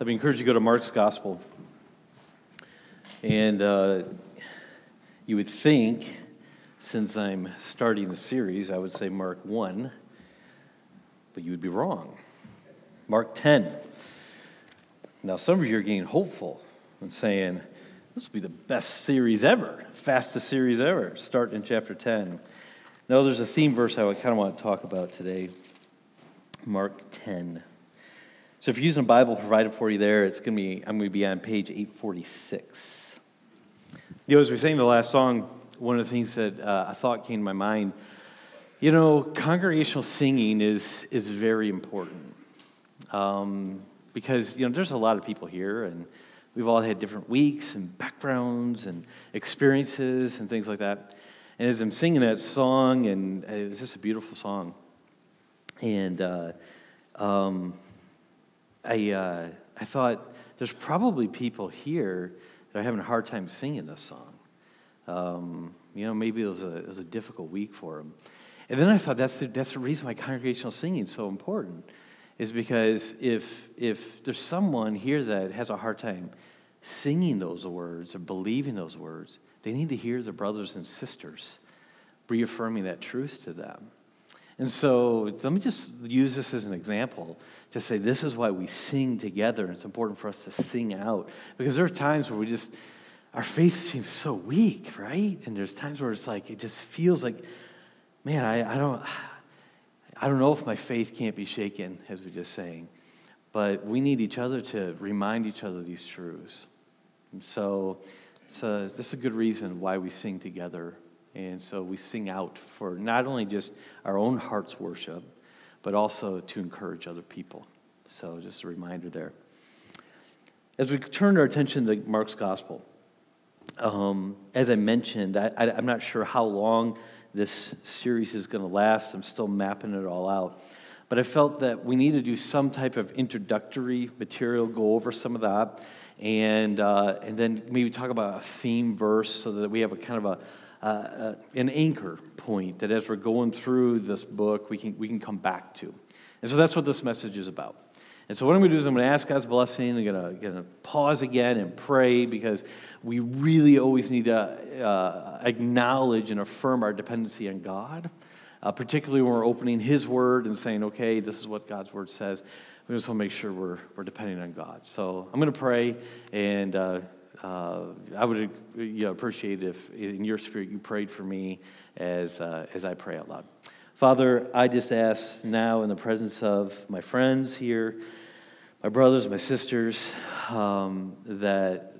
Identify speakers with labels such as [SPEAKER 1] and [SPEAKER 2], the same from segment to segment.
[SPEAKER 1] I'd be encouraged to go to Mark's Gospel. And uh, you would think, since I'm starting a series, I would say Mark 1, but you would be wrong. Mark 10. Now, some of you are getting hopeful and saying, this will be the best series ever, fastest series ever. Start in chapter 10. Now, there's a theme verse I kind of want to talk about today. Mark 10. So if you're using a Bible provided for you there, it's going to be, I'm going to be on page 846. You know, as we sang the last song, one of the things that uh, I thought came to my mind, you know, congregational singing is, is very important. Um, because, you know, there's a lot of people here, and we've all had different weeks and backgrounds and experiences and things like that. And as I'm singing that song, and it was just a beautiful song, and uh, um, I, uh, I thought there's probably people here that are having a hard time singing this song. Um, you know, maybe it was, a, it was a difficult week for them. And then I thought that's the, that's the reason why congregational singing is so important, is because if, if there's someone here that has a hard time singing those words or believing those words, they need to hear their brothers and sisters reaffirming that truth to them. And so let me just use this as an example to say this is why we sing together. And it's important for us to sing out because there are times where we just, our faith seems so weak, right? And there's times where it's like, it just feels like, man, I, I don't, I don't know if my faith can't be shaken, as we are just saying. But we need each other to remind each other these truths. And so it's a, this is a good reason why we sing together and so we sing out for not only just our own heart's worship, but also to encourage other people. So just a reminder there. As we turn our attention to Mark's gospel, um, as I mentioned, I, am not sure how long this series is going to last. I'm still mapping it all out. But I felt that we need to do some type of introductory material, go over some of that, and, uh, and then maybe talk about a theme verse so that we have a kind of a, uh, uh, an anchor point that as we're going through this book, we can, we can come back to. And so that's what this message is about. And so what I'm going to do is I'm going to ask God's blessing. I'm going to, pause again and pray because we really always need to uh, acknowledge and affirm our dependency on God, uh, particularly when we're opening His Word and saying, okay, this is what God's Word says. We just want to make sure we're, we're depending on God. So I'm going to pray and uh, uh, I would you know, appreciate it if in your spirit you prayed for me as, uh, as I pray out loud. Father, I just ask now in the presence of my friends here, my brothers, my sisters, um, that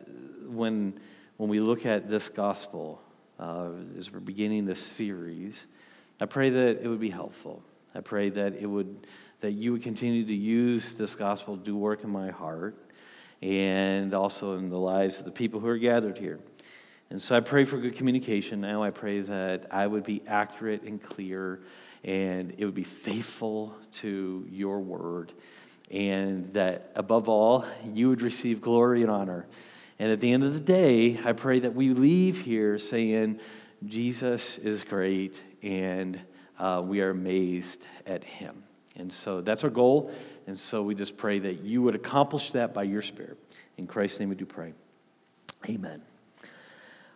[SPEAKER 1] when, when we look at this gospel, uh, as we're beginning this series, I pray that it would be helpful. I pray that it would that you would continue to use this gospel to do work in my heart and also in the lives of the people who are gathered here. And so I pray for good communication. Now I pray that I would be accurate and clear and it would be faithful to your word. And that above all, you would receive glory and honor. And at the end of the day, I pray that we leave here saying, Jesus is great and uh, we are amazed at him. And so that's our goal. And so we just pray that you would accomplish that by your Spirit. In Christ's name we do pray. Amen.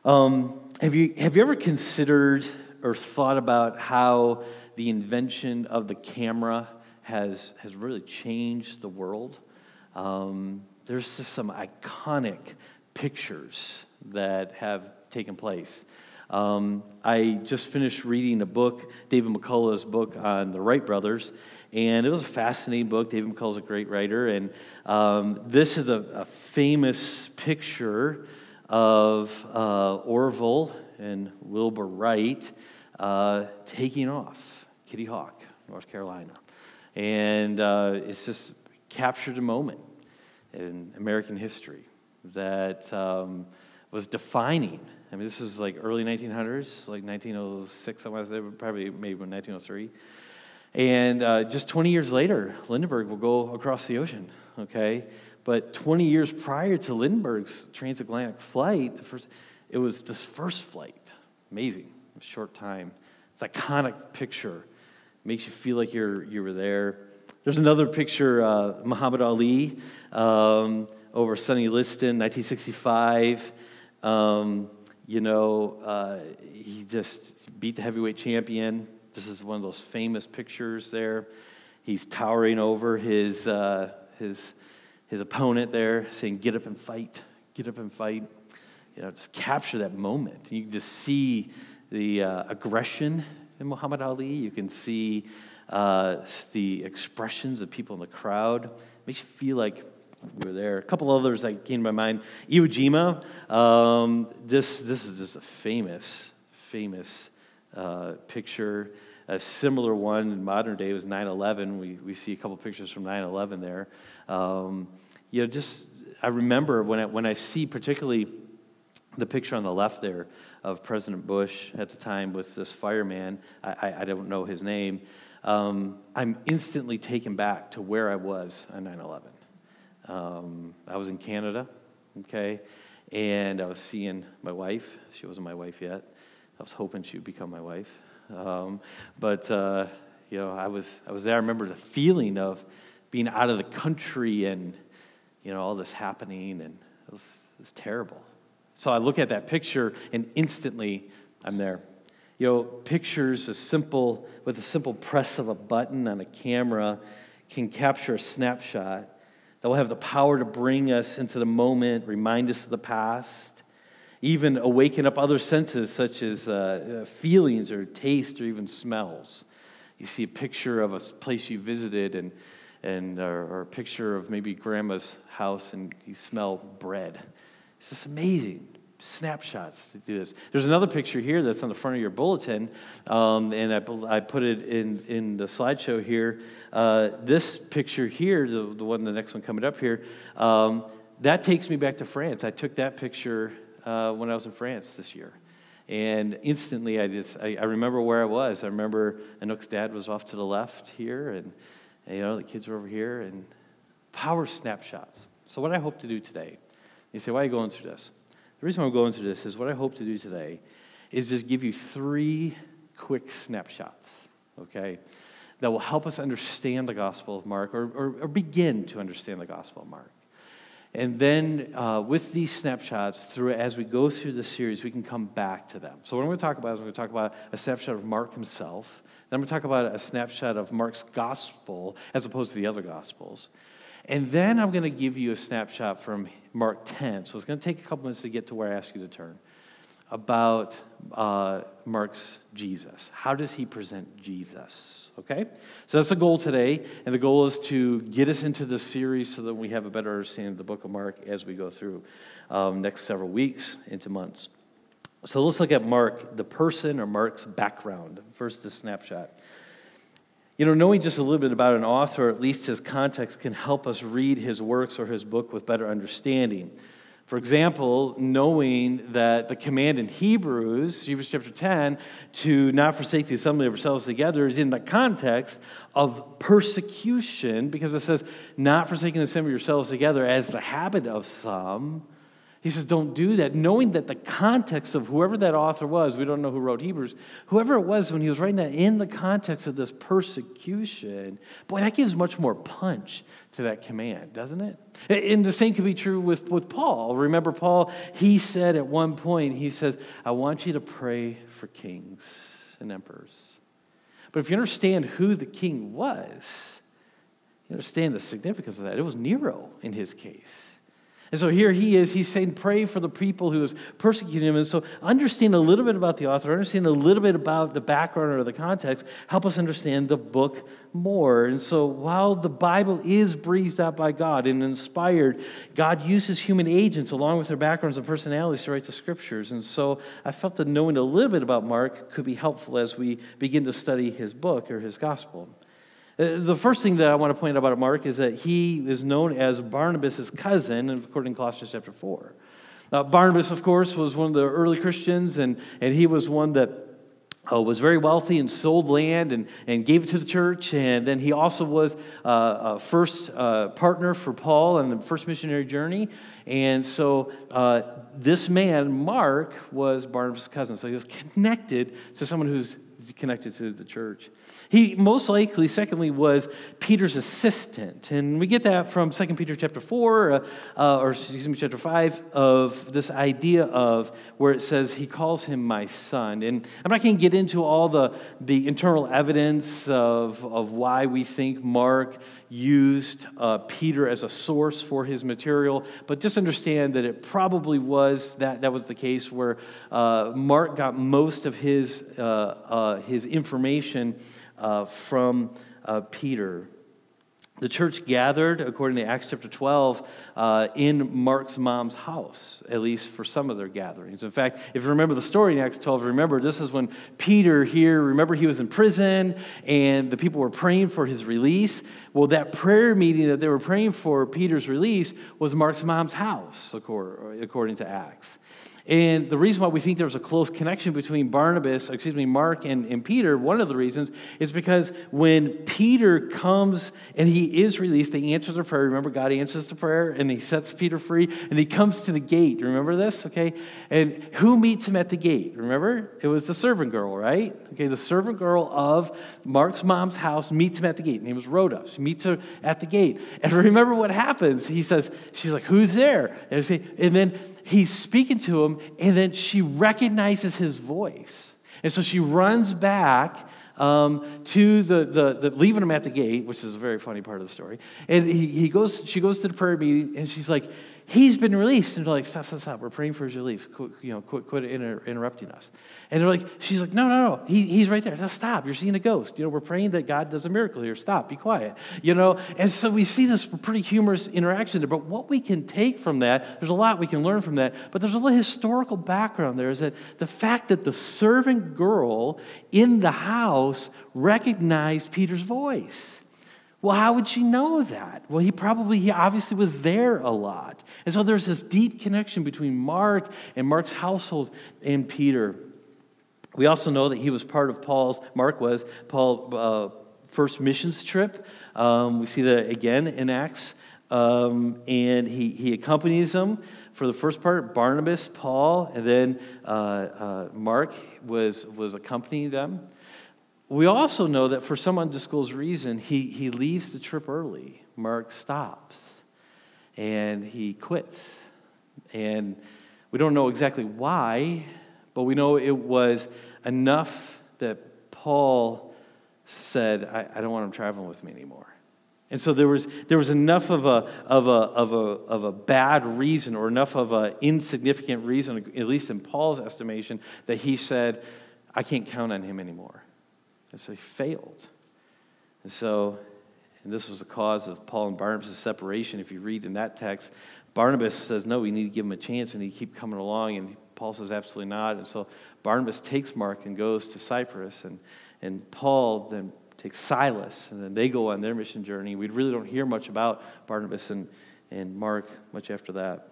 [SPEAKER 1] Um, have, you, have you ever considered or thought about how the invention of the camera has, has really changed the world? Um, there's just some iconic pictures that have taken place. Um, I just finished reading a book, David McCullough's book on the Wright brothers, and it was a fascinating book. David McCullough's a great writer. And um, this is a, a, famous picture of uh, Orville and Wilbur Wright uh, taking off Kitty Hawk, North Carolina. And uh, it's just captured a moment in American history that um, was defining. I mean, this is like early 1900s, like 1906, I want to say, probably maybe 1903. And uh, just 20 years later, Lindbergh will go across the ocean, okay? But 20 years prior to Lindbergh's transatlantic flight, the first, it was this first flight. Amazing, short time. It's iconic picture. Makes you feel like you're, you were there. There's another picture, uh, Muhammad Ali um, over Sonny Liston, 1965. Um, you know, uh, he just beat the heavyweight champion. This is one of those famous pictures there. He's towering over his, uh, his, his opponent there, saying, Get up and fight, get up and fight. You know, just capture that moment. You can just see the uh, aggression in Muhammad Ali. You can see uh, the expressions of people in the crowd. It makes you feel like you were there. A couple others that came to my mind. Iwo Jima. Um, this, this is just a famous, famous uh, picture. A similar one in modern day was 9 11. We, we see a couple pictures from 9 11 there. Um, you know, just, I remember when I, when I see particularly the picture on the left there of President Bush at the time with this fireman, I, I, I don't know his name, um, I'm instantly taken back to where I was on 9 11. Um, I was in Canada, okay, and I was seeing my wife. She wasn't my wife yet. I was hoping she would become my wife. Um, but, uh, you know, I was, I was there. I remember the feeling of being out of the country and, you know, all this happening, and it was, it was terrible. So I look at that picture, and instantly I'm there. You know, pictures, a simple, with a simple press of a button on a camera, can capture a snapshot that will have the power to bring us into the moment, remind us of the past, even awaken up other senses such as uh, uh, feelings or taste or even smells. You see a picture of a place you visited and, and or, or a picture of maybe grandma's house and you smell bread. It's just amazing snapshots to do this. There's another picture here that's on the front of your bulletin, um, and I, I, put it in, in the slideshow here. Uh, this picture here, the, the one, the next one coming up here, um, that takes me back to France. I took that picture uh, when I was in France this year. And instantly, I just I, I, remember where I was. I remember Anook's dad was off to the left here, and, and you know the kids were over here, and power snapshots. So what I hope to do today, you say, why are you going through this? The reason I'm going through this is what I hope to do today is just give you three quick snapshots, okay, that will help us understand the Gospel of Mark or, or, or begin to understand the Gospel of Mark. And then uh, with these snapshots, through as we go through the series, we can come back to them. So what I'm going to talk about is I'm going to talk about a snapshot of Mark himself. Then I'm going to talk about a snapshot of Mark's gospel as opposed to the other gospels. And then I'm going to give you a snapshot from Mark 10. So it's going to take a couple minutes to get to where I ask you to turn about uh, Mark's Jesus. How does he present Jesus? Okay? So that's the goal today. And the goal is to get us into the series so that we have a better understanding of the book of Mark as we go through um, next several weeks into months. So let's look at Mark, the person or Mark's background. First, the snapshot. You know, knowing just a little bit about an author, or at least his context, can help us read his works or his book with better understanding. For example, knowing that the command in Hebrews, Hebrews chapter 10, to not forsake the assembly of ourselves together is in the context of persecution, because it says, not forsaking the assembly of yourselves together as the habit of some, he says, don't do that, knowing that the context of whoever that author was, we don't know who wrote Hebrews, whoever it was when he was writing that in the context of this persecution, boy, that gives much more punch to that command, doesn't it? And the same could be true with, with Paul. Remember, Paul, he said at one point, he says, I want you to pray for kings and emperors. But if you understand who the king was, you understand the significance of that. It was Nero in his case. And so here he is, he's saying, pray for the people who is persecuting him. And so understand a little bit about the author, understand a little bit about the background or the context, help us understand the book more. And so while the Bible is breathed out by God and inspired, God uses human agents along with their backgrounds and personalities to write the scriptures. And so I felt that knowing a little bit about Mark could be helpful as we begin to study his book or his gospel. Uh, the first thing that I want to point out about Mark is that he is known as Barnabas' cousin, according to Colossians chapter 4. Now, Barnabas, of course, was one of the early Christians, and, and he was one that uh, was very wealthy and sold land and, and gave it to the church. And then he also was uh, a first uh, partner for Paul on the first missionary journey. And so uh, this man, Mark, was Barnabas' cousin. So he was connected to someone who's connected to the church. He most likely, secondly, was Peter's assistant. And we get that from 2 Peter chapter 4, uh, uh, or excuse me, chapter 5, of this idea of where it says he calls him my son. And I'm not going to get into all the, the internal evidence of, of why we think Mark used uh, Peter as a source for his material, but just understand that it probably was that that was the case where uh, Mark got most of his, uh, his information uh, from uh, Peter. The church gathered, according to Acts chapter 12, uh, in Mark's mom's house, at least for some of their gatherings. In fact, if you remember the story in Acts 12, remember this is when Peter here, remember he was in prison and the people were praying for his release. Well, that prayer meeting that they were praying for Peter's release was Mark's mom's house, according to Acts. And the reason why we think there's a close connection between Barnabas, excuse me, Mark and, and Peter, one of the reasons is because when Peter comes and he is released, they answer the prayer. Remember, God answers the prayer and he sets Peter free and he comes to the gate. Remember this? Okay. And who meets him at the gate? Remember? It was the servant girl, right? Okay. The servant girl of Mark's mom's house meets him at the gate. Her name was Rhoda. She meets her at the gate. And remember what happens? He says, she's like, who's there? And, and then he's speaking to him, and then she recognizes his voice. And so she runs back um, to the, the, the, leaving him at the gate, which is a very funny part of the story. And he, he goes, she goes to the prayer meeting, and she's like, he's been released. And they're like, stop, stop, stop. We're praying for his release. Quit, you know, quit, quit inter- interrupting us. And they're like, she's like, no, no, no. He, he's right there. stop. You're seeing a ghost. You know, we're praying that God does a miracle here. Stop. Be quiet. You know, and so we see this pretty humorous interaction there. But what we can take from that, there's a lot we can learn from that. But there's a little historical background there is that the fact that the servant girl in the house recognized Peter's voice. Well, how would she know that? Well, he probably, he obviously was there a lot. And so there's this deep connection between Mark and Mark's household and Peter. We also know that he was part of Paul's, Mark was, Paul's uh, first missions trip. Um, we see that again in Acts. Um, and he, he accompanies them for the first part, Barnabas, Paul, and then uh, uh, Mark was, was accompanying them. We also know that for some undisclosed reason, he, he leaves the trip early. Mark stops and he quits. And we don't know exactly why, but we know it was enough that Paul said, I, I don't want him traveling with me anymore. And so there was, there was enough of a, of, a, of, a, of a bad reason or enough of an insignificant reason, at least in Paul's estimation, that he said, I can't count on him anymore. And so he failed. And so, and this was the cause of Paul and Barnabas' separation. If you read in that text, Barnabas says, No, we need to give him a chance, and he keep coming along. And Paul says, Absolutely not. And so Barnabas takes Mark and goes to Cyprus, and, and Paul then takes Silas, and then they go on their mission journey. We really don't hear much about Barnabas and, and Mark much after that.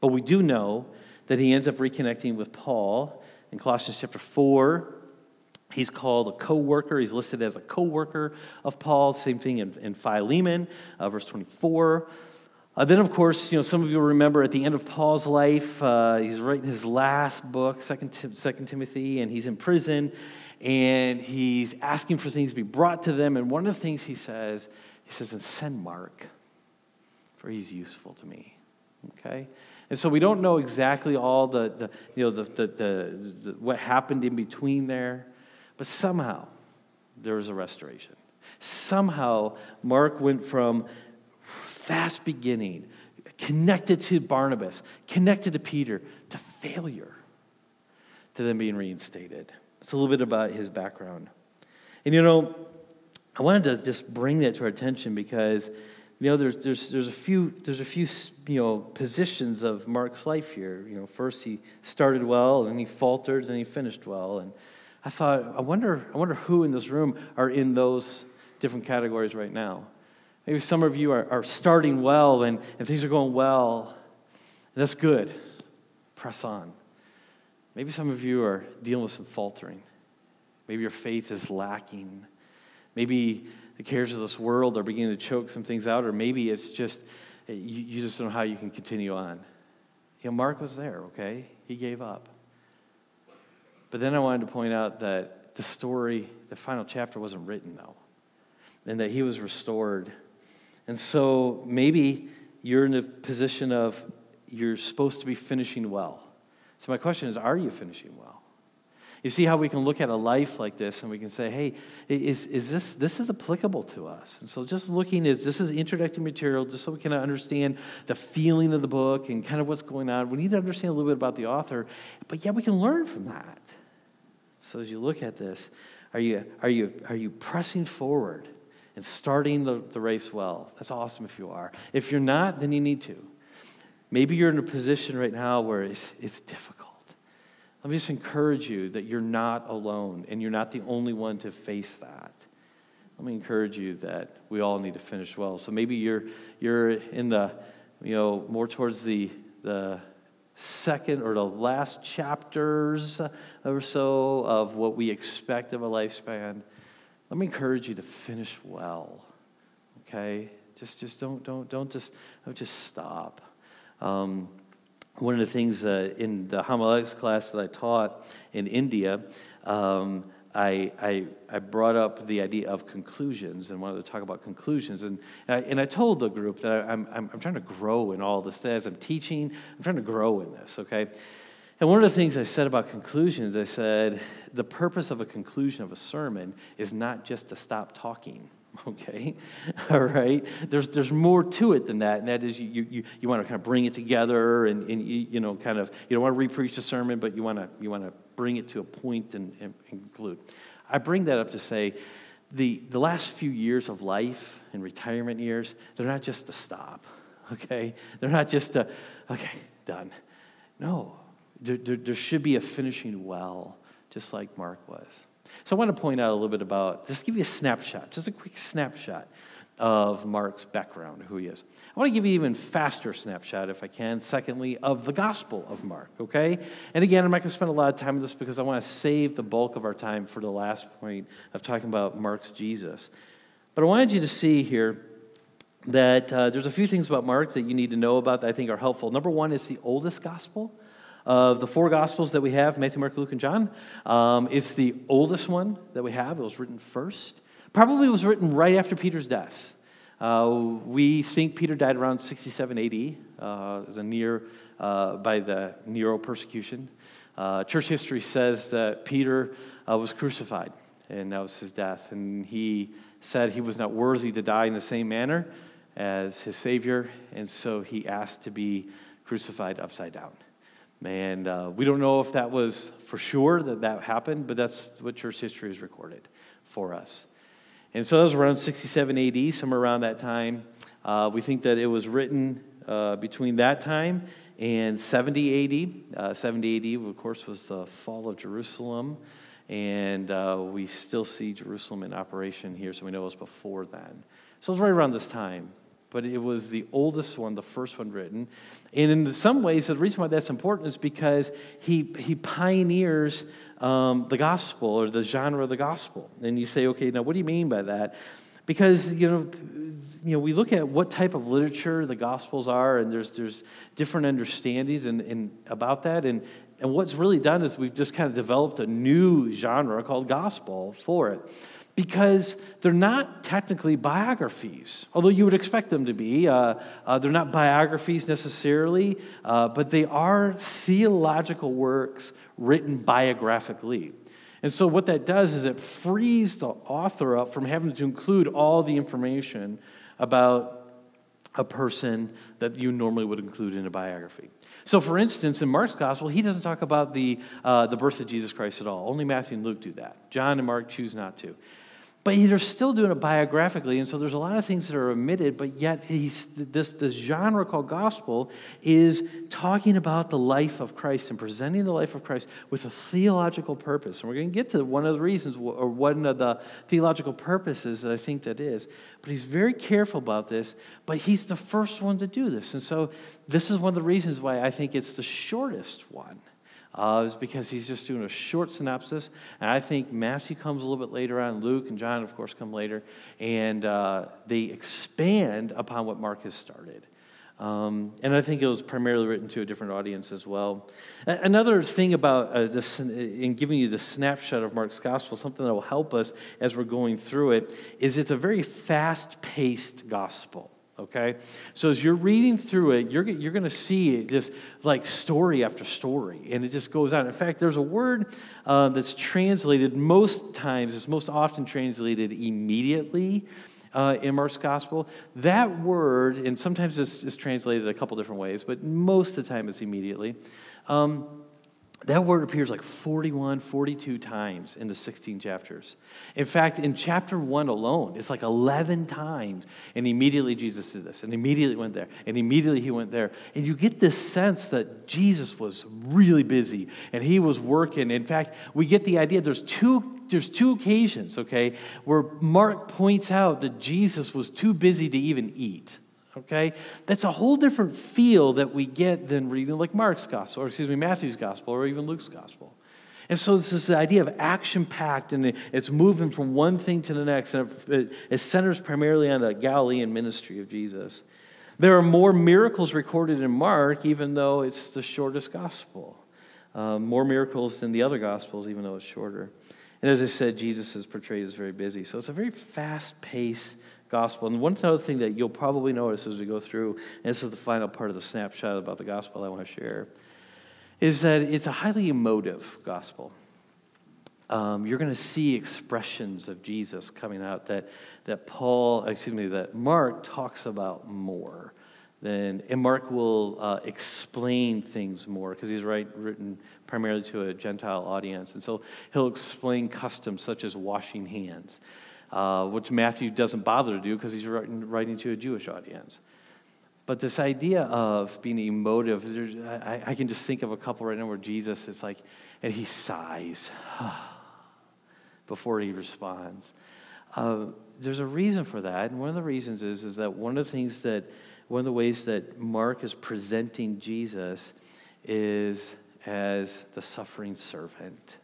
[SPEAKER 1] But we do know that he ends up reconnecting with Paul in Colossians chapter 4, He's called a co worker. He's listed as a co worker of Paul. Same thing in, in Philemon, uh, verse 24. Uh, then, of course, you know, some of you remember at the end of Paul's life, uh, he's writing his last book, Second, Tim- Second Timothy, and he's in prison, and he's asking for things to be brought to them. And one of the things he says, he says, and send Mark, for he's useful to me. Okay? And so we don't know exactly all the, the you know, the, the, the, the what happened in between there. But somehow there was a restoration. Somehow Mark went from fast beginning, connected to Barnabas, connected to Peter, to failure, to them being reinstated. It's a little bit about his background. And you know, I wanted to just bring that to our attention because you know there's, there's, there's a few there's a few you know positions of Mark's life here. You know, first he started well, and he faltered, and he finished well, and I thought, I wonder, I wonder who in this room are in those different categories right now. Maybe some of you are, are starting well and, and things are going well. That's good. Press on. Maybe some of you are dealing with some faltering. Maybe your faith is lacking. Maybe the cares of this world are beginning to choke some things out, or maybe it's just, you, you just don't know how you can continue on. You know, Mark was there, okay? He gave up. But then I wanted to point out that the story, the final chapter wasn't written, though, and that he was restored. And so maybe you're in a position of you're supposed to be finishing well. So, my question is are you finishing well? You see how we can look at a life like this and we can say, hey, is, is this, this is applicable to us? And so just looking at this is introductory material just so we can understand the feeling of the book and kind of what's going on. We need to understand a little bit about the author, but yet we can learn from that. So as you look at this, are you, are you, are you pressing forward and starting the, the race well? That's awesome if you are. If you're not, then you need to. Maybe you're in a position right now where it's, it's difficult. Let me just encourage you that you're not alone and you're not the only one to face that. Let me encourage you that we all need to finish well. So maybe you're, you're in the, you know, more towards the, the second or the last chapters or so of what we expect of a lifespan. Let me encourage you to finish well. Okay? Just, just don't, don't, don't just, don't just stop. Um, one of the things uh, in the homiletics class that I taught in India, um, I, I, I, brought up the idea of conclusions and wanted to talk about conclusions. And, and, I, and I told the group that I'm, I'm, I'm, trying to grow in all this. As I'm teaching, I'm trying to grow in this, okay? And one of the things I said about conclusions, I said, the purpose of a conclusion of a sermon is not just to stop talking. okay? All right? There's, there's more to it than that, and that is you, you, you want to kind of bring it together and, and you, you know, kind of, you don't want to repreach the sermon, but you want to, you want to bring it to a point and, and, conclude. I bring that up to say the, the last few years of life and retirement years, they're not just a stop, okay? They're not just a, okay, done. No, there, there, there should be a finishing well, just like Mark was. So I want to point out a little bit about, just give you a snapshot, just a quick snapshot of Mark's background, who he is. I want to give you even faster snapshot, if I can, secondly, of the Gospel of Mark, okay? And again, I'm not going to spend a lot of time on this because I want to save the bulk of our time for the last point of talking about Mark's Jesus. But I wanted you to see here that uh, there's a few things about Mark that you need to know about that I think are helpful. Number one, it's the oldest gospel of the four Gospels that we have Matthew, Mark, Luke, and John. Um, it's the oldest one that we have. It was written first. Probably was written right after Peter's death. Uh, we think Peter died around 67 AD. Uh, was a near uh, by the Nero persecution. Uh, church history says that Peter uh, was crucified, and that was his death. And he said he was not worthy to die in the same manner as his Savior, and so he asked to be crucified upside down. And uh, we don't know if that was for sure that that happened, but that's what church history has recorded for us. And so that was around 67 AD, somewhere around that time. Uh, we think that it was written uh, between that time and 70 AD. Uh, 70 AD, of course, was the fall of Jerusalem. And uh, we still see Jerusalem in operation here, so we know it was before then. So it was right around this time but it was the oldest one, the first one written. And in some ways, the reason why that's important is because he, he pioneers um, the gospel or the genre of the gospel. And you say, okay, now what do you mean by that? Because, you know, you know, we look at what type of literature the gospels are, and there's, there's different understandings in, in, about that. And, and what's really done is we've just kind of developed a new genre called gospel for it because they're not technically biographies, although you would expect them to be. Uh, uh, they're not biographies necessarily, uh, but they are theological works written biographically. And so, what that does is it frees the author up from having to include all the information about a person that you normally would include in a biography. So, for instance, in Mark's gospel, he doesn't talk about the, uh, the birth of Jesus Christ at all. Only Matthew and Luke do that. John and Mark choose not to. But they're still doing it biographically, and so there's a lot of things that are omitted, but yet this, this genre called gospel is talking about the life of Christ and presenting the life of Christ with a theological purpose. And we're going to get to one of the reasons, or one of the theological purposes that I think that is. But he's very careful about this, but he's the first one to do this. And so this is one of the reasons why I think it's the shortest one uh, is because he's just doing a short synopsis. And I think Matthew comes a little bit later on, Luke and John, of course, come later, and uh, they expand upon what Mark has started. Um, and I think it was primarily written to a different audience as well. Another thing about uh, this, in giving you the snapshot of Mark's gospel, something that will help us as we're going through it, is it's a very fast paced gospel. Okay? So as you're reading through it, you're, you're going to see just like story after story, and it just goes on. In fact, there's a word uh, that's translated most times, it's most often translated immediately uh, in Mark's gospel. That word, and sometimes it's, it's, translated a couple different ways, but most of the time it's immediately. Um, that word appears like 41, 42 times in the 16 chapters. In fact, in chapter 1 alone, it's like 11 times. And immediately Jesus did this, and immediately went there, and immediately he went there. And you get this sense that Jesus was really busy and he was working. In fact, we get the idea there's two there's two occasions, okay, where Mark points out that Jesus was too busy to even eat. Okay? That's a whole different feel that we get than reading like Mark's gospel, or excuse me, Matthew's gospel, or even Luke's gospel. And so this is the idea of action packed, and it's moving from one thing to the next, and it, centers primarily on the Galilean ministry of Jesus. There are more miracles recorded in Mark, even though it's the shortest gospel. Um, more miracles than the other gospels, even though it's shorter. And as I said, Jesus is portrayed as very busy. So it's a very fast paced gospel. And one other thing that you'll probably notice as we go through, and this is the final part of the snapshot about the gospel I want to share, is that it's a highly emotive gospel. Um, you're going to see expressions of Jesus coming out that, that Paul, excuse me, that Mark talks about more. Than, and Mark will uh, explain things more because he's write, written primarily to a Gentile audience. And so he'll explain customs such as washing hands uh, which Matthew doesn't bother to do because he's writing, writing, to a Jewish audience. But this idea of being emotive, I, I, can just think of a couple right now where Jesus is like, and he sighs before he responds. Uh, there's a reason for that, and one of the reasons is, is that one of the things that, one of the ways that Mark is presenting Jesus is as the suffering servant.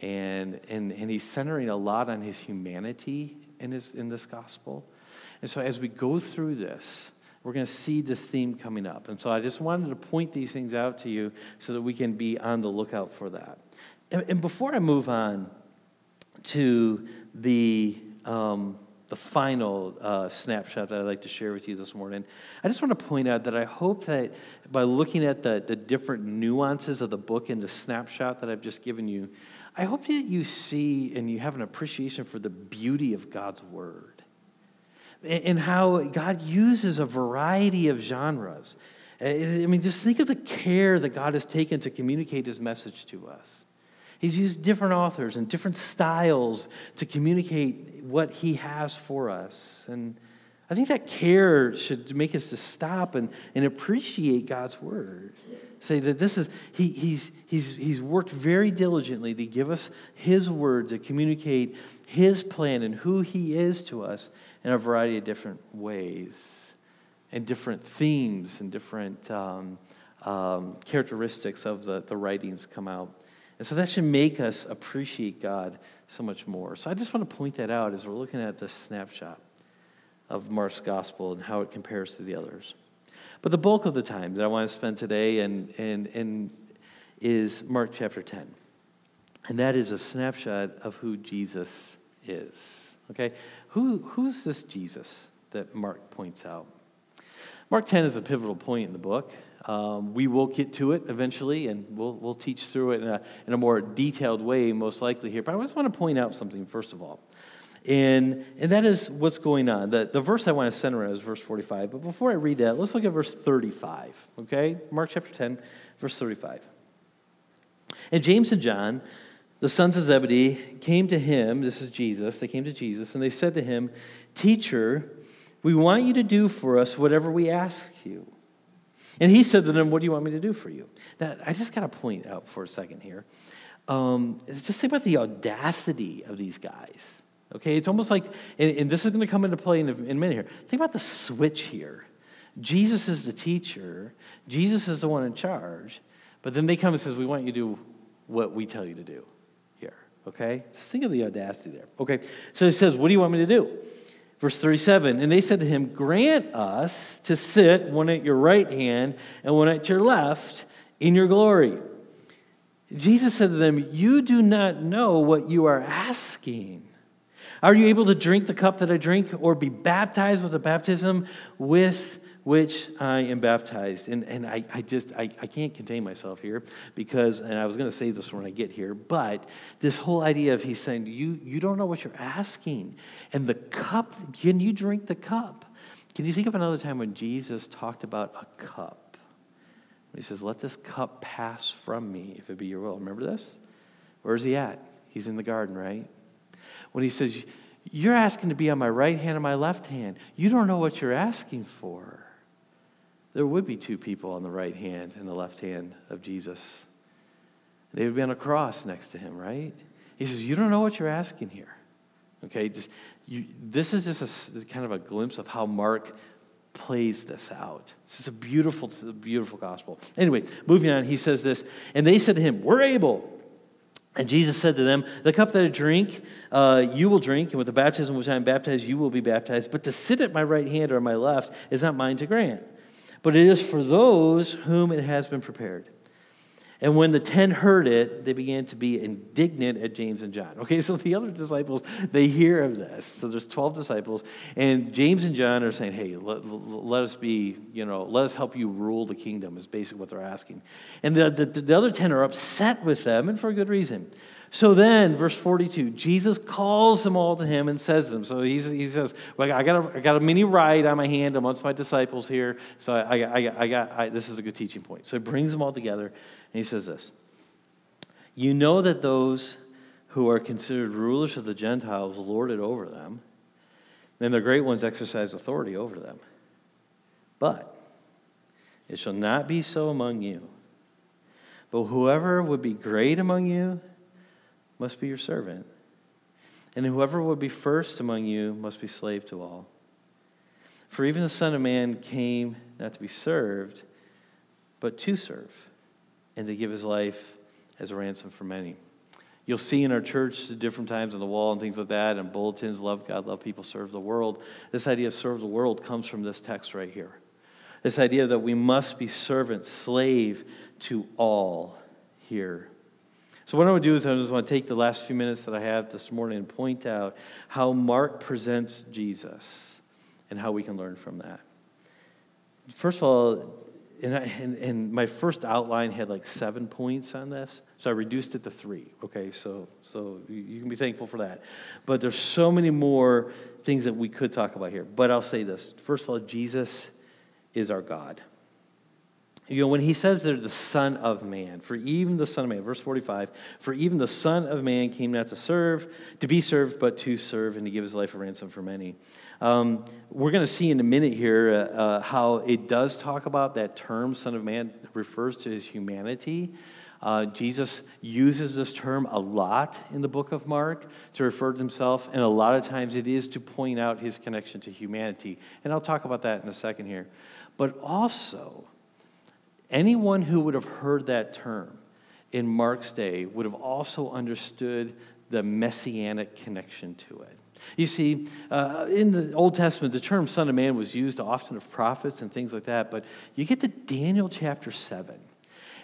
[SPEAKER 1] And, and, and he's centering a lot on his humanity in, his, in this gospel. And so as we go through this, we're going to see this theme coming up. And so I just wanted to point these things out to you so that we can be on the lookout for that. And, and before I move on to the, um, the final uh, snapshot that I'd like to share with you this morning, I just want to point out that I hope that by looking at the, the different nuances of the book and the snapshot that I've just given you, I hope that you see and you have an appreciation for the beauty of God's word and how God uses a variety of genres. I mean, just think of the care that God has taken to communicate his message to us. He's used different authors and different styles to communicate what he has for us. And I think that care should make us to stop and, and appreciate God's word. Say that this is, he, he's, he's, he's worked very diligently to give us his word, to communicate his plan and who he is to us in a variety of different ways and different themes and different um, um, characteristics of the, the writings come out. And so that should make us appreciate God so much more. So I just want to point that out as we're looking at this snapshot of Mark's gospel and how it compares to the others. But the bulk of the time that I want to spend today and, and, and is Mark chapter 10. And that is a snapshot of who Jesus is. Okay? Who, who's this Jesus that Mark points out? Mark 10 is a pivotal point in the book. Um, we will get to it eventually, and we'll, we'll teach through it in a, in a more detailed way, most likely here. But I just want to point out something, first of all. And, and that is what's going on. The, the verse I want to center on is verse 45. But before I read that, let's look at verse 35. Okay? Mark chapter 10, verse 35. And James and John, the sons of Zebedee, came to him. This is Jesus. They came to Jesus, and they said to him, Teacher, we want you to do for us whatever we ask you. And he said to them, What do you want me to do for you? Now, I just got to point out for a second here. Um, just think about the audacity of these guys. Okay, it's almost like, and, and this is going to come into play in a, in a minute here. Think about the switch here. Jesus is the teacher, Jesus is the one in charge, but then they come and says, "We want you to do what we tell you to do." Here, okay? Just think of the audacity there. Okay, so he says, "What do you want me to do?" Verse 37 And they said to him, Grant us to sit one at your right hand and one at your left in your glory. Jesus said to them, You do not know what you are asking. Are you able to drink the cup that I drink or be baptized with the baptism with which I am baptized? And, and I, I just, I, I can't contain myself here because, and I was going to say this when I get here, but this whole idea of he's saying, you, you don't know what you're asking. And the cup, can you drink the cup? Can you think of another time when Jesus talked about a cup? He says, Let this cup pass from me, if it be your will. Remember this? Where's he at? He's in the garden, right? When he says, You're asking to be on my right hand or my left hand, you don't know what you're asking for. There would be two people on the right hand and the left hand of Jesus. They would be on a cross next to him, right? He says, You don't know what you're asking here. Okay, just you, this is just a kind of a glimpse of how Mark plays this out. This is a beautiful, beautiful gospel. Anyway, moving on, he says this, and they said to him, We're able. And Jesus said to them, The cup that I drink, uh, you will drink, and with the baptism which I am baptized, you will be baptized. But to sit at my right hand or my left is not mine to grant, but it is for those whom it has been prepared. And when the ten heard it, they began to be indignant at James and John. Okay, so the other disciples, they hear of this. So there's 12 disciples, and James and John are saying, hey, let, let us be, you know, let us help you rule the kingdom, is basically what they're asking. And the, the, the other 10 are upset with them, and for a good reason. So then, verse 42, Jesus calls them all to him and says to them, so he says, well, I, got a, I got a mini ride on my hand amongst my disciples here, so I, I, I got, I, this is a good teaching point. So he brings them all together, and he says this You know that those who are considered rulers of the Gentiles lord it over them, and the great ones exercise authority over them. But it shall not be so among you. But whoever would be great among you must be your servant. And whoever would be first among you must be slave to all. For even the Son of Man came not to be served, but to serve and to give his life as a ransom for many. You'll see in our church different times on the wall and things like that, and bulletins, love God, love people, serve the world. This idea of serve the world comes from this text right here. This idea that we must be servant, slave to all here. So, what I want to do is I just want to take the last few minutes that I have this morning and point out how Mark presents Jesus and how we can learn from that. First of all, and, I, and, and, my first outline had like seven points on this, so I reduced it to three. Okay, so so you can be thankful for that. But there's so many more things that we could talk about here. But I'll say this: first of all, Jesus is our God. You know, when he says they're the Son of Man, for even the Son of Man, verse 45, for even the Son of Man came not to serve, to be served, but to serve and to give his life a ransom for many. Um, we're going to see in a minute here uh, uh, how it does talk about that term, Son of Man, refers to his humanity. Uh, Jesus uses this term a lot in the book of Mark to refer to himself, and a lot of times it is to point out his connection to humanity. And I'll talk about that in a second here. But also, anyone who would have heard that term in Mark's day would have also understood the messianic connection to it. You see, uh, in the Old Testament, the term Son of Man was used often of prophets and things like that, but you get to Daniel chapter 7,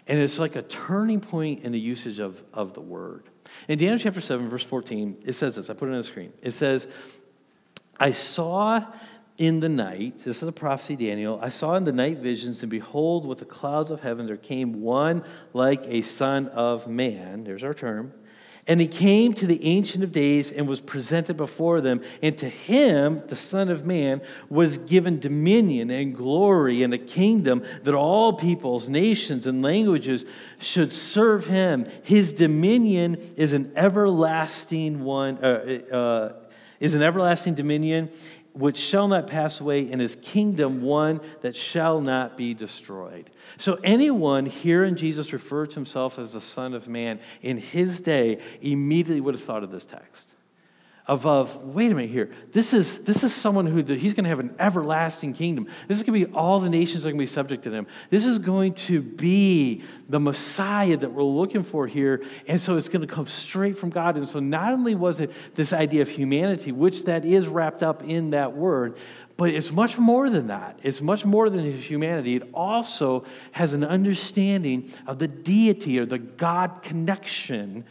[SPEAKER 1] and it's like a turning point in the usage of, of the word. In Daniel chapter 7, verse 14, it says this I put it on the screen. It says, I saw in the night, this is a prophecy, Daniel, I saw in the night visions, and behold, with the clouds of heaven there came one like a son of man. There's our term and he came to the Ancient of Days and was presented before them. And to him, the Son of Man, was given dominion and glory and a kingdom that all peoples, nations, and languages should serve him. His dominion is an everlasting one, uh, uh, is an everlasting dominion which shall not pass away, and his kingdom one that shall not be destroyed. So, anyone hearing Jesus refer to himself as the Son of Man in his day immediately would have thought of this text of, of wait a minute here. This is, this is someone who he's going to have an everlasting kingdom. This is going to be all the nations are going to be subject to him. This is going to be the Messiah that we're looking for here. And so it's going to come straight from God. And so not only was it this idea of humanity, which that is wrapped up in that word, but it's much more than that. It's much more than his humanity. It also has an understanding of the deity or the God connection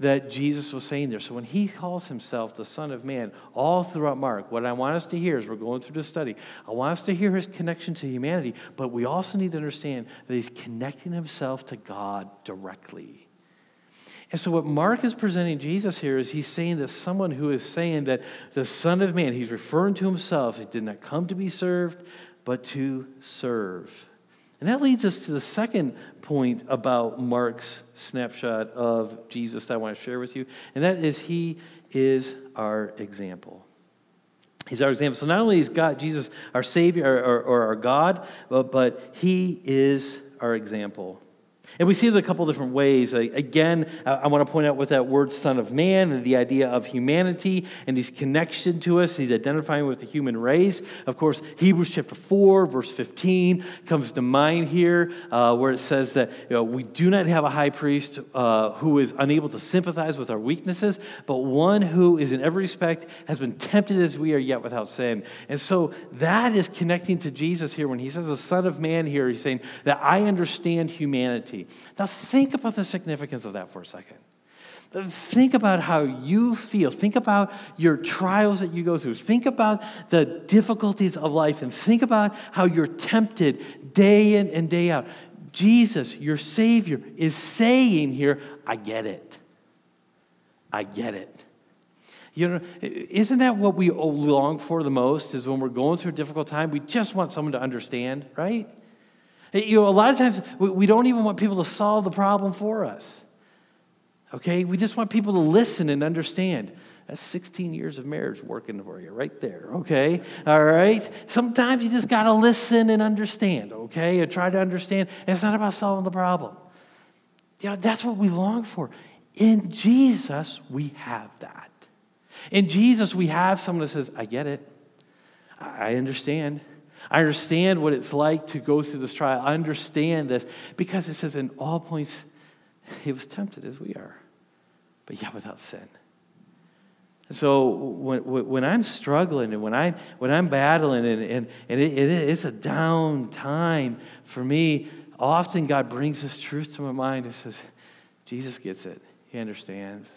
[SPEAKER 1] that Jesus was saying there. So when he calls himself the Son of Man, all throughout Mark, what I want us to hear as we're going through this study, I want us to hear his connection to humanity, but we also need to understand that he's connecting himself to God directly. And so, what Mark is presenting Jesus here is he's saying that someone who is saying that the Son of Man, he's referring to himself, he did not come to be served, but to serve. And that leads us to the second point about Mark's snapshot of Jesus that I want to share with you, and that is he is our example. He's our example. So not only is God, Jesus, our Savior or, or, or our God, but, but he is our example. And we see it a couple different ways. Again, I want to point out with that word Son of Man and the idea of humanity and his connection to us. He's identifying with the human race. Of course, Hebrews chapter 4, verse 15 comes to mind here, uh, where it says that you know, we do not have a high priest uh, who is unable to sympathize with our weaknesses, but one who is in every respect has been tempted as we are, yet without sin. And so that is connecting to Jesus here. When he says the Son of Man here, he's saying that I understand humanity. Now, think about the significance of that for a second. Think about how you feel. Think about your trials that you go through. Think about the difficulties of life and think about how you're tempted day in and day out. Jesus, your Savior, is saying here, I get it. I get it. You know, isn't that what we long for the most? Is when we're going through a difficult time, we just want someone to understand, right? You know, a lot of times we don't even want people to solve the problem for us. Okay? We just want people to listen and understand. That's 16 years of marriage working for you right there, okay? All right? Sometimes you just got to listen and understand, okay? And try to understand. And it's not about solving the problem. You know, that's what we long for. In Jesus, we have that. In Jesus, we have someone that says, I get it. I understand. I understand what it's like to go through this trial. I understand this because it says, in all points, he was tempted as we are, but yet without sin. So when, when I'm struggling and when, I, when I'm battling and, and, and it, it, it's a down time for me, often God brings this truth to my mind and says, Jesus gets it. He understands.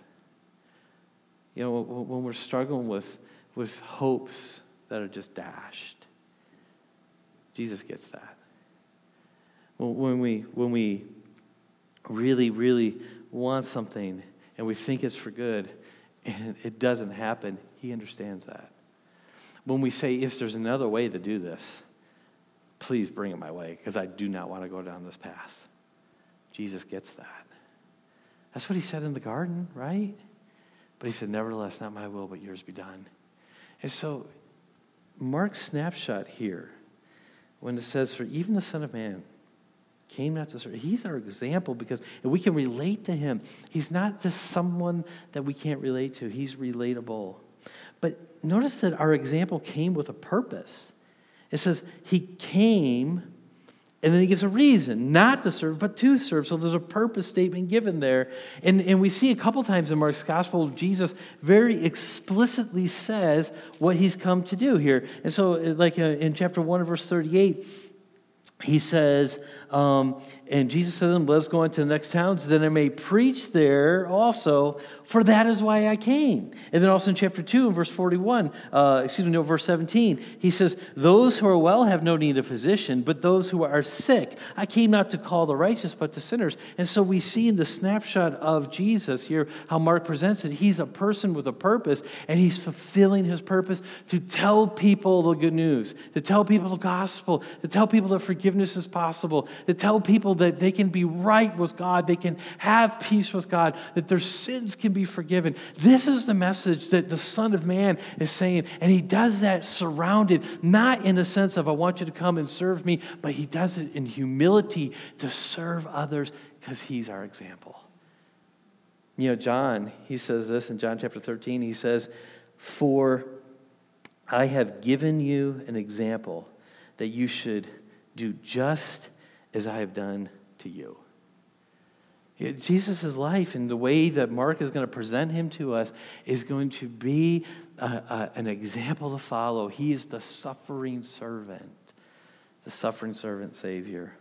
[SPEAKER 1] You know, when we're struggling with, with hopes that are just dashed, Jesus gets that. When we, when we really, really want something and we think it's for good and it doesn't happen, he understands that. When we say, if there's another way to do this, please bring it my way because I do not want to go down this path. Jesus gets that. That's what he said in the garden, right? But he said, Nevertheless, not my will, but yours be done. And so, Mark's snapshot here when it says, For even the Son of Man came not to serve. He's our example because we can relate to him. He's not just someone that we can't relate to, he's relatable. But notice that our example came with a purpose. It says, He came and then he gives a reason not to serve, but to serve. So there's a purpose statement given there. And, and we see a couple times in Mark's gospel, Jesus very explicitly says what he's come to do here. And so, like uh, in chapter 1, verse 38, he says, um, and Jesus said to them, Let us go into the next towns, that I may preach there also, for that is why I came. And then also in chapter 2, in verse 41, uh, excuse me, no, verse 17, he says, Those who are well have no need of physician, but those who are sick. I came not to call the righteous, but to sinners. And so we see in the snapshot of Jesus here how Mark presents it. He's a person with a purpose, and he's fulfilling his purpose to tell people the good news, to tell people the gospel, to tell people that forgiveness is possible, to tell people that they can be right with God, they can have peace with God, that their sins can be forgiven. This is the message that the Son of Man is saying. And he does that surrounded, not in a sense of, I want you to come and serve me, but he does it in humility to serve others because he's our example. You know, John, he says this in John chapter 13. He says, For I have given you an example that you should do just as I have done to you. Jesus' life and the way that Mark is going to present him to us is going to be a, a, an example to follow. He is the suffering servant, the suffering servant Savior.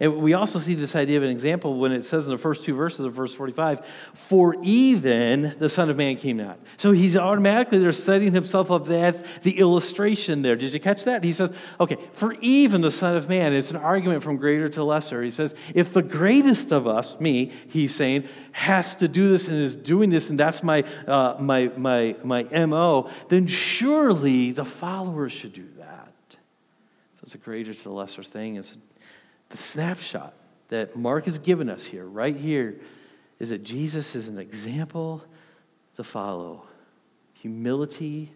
[SPEAKER 1] And we also see this idea of an example when it says in the first two verses of verse 45, for even the Son of Man came not. So he's automatically there setting himself up as the illustration there. Did you catch that? He says, okay, for even the Son of Man, it's an argument from greater to lesser. He says, if the greatest of us, me, he's saying, has to do this and is doing this, and that's my, uh, my, my, my MO, then surely the followers should do that. So it's a greater to the lesser thing. It's the snapshot that Mark has given us here, right here, is that Jesus is an example to follow. Humility,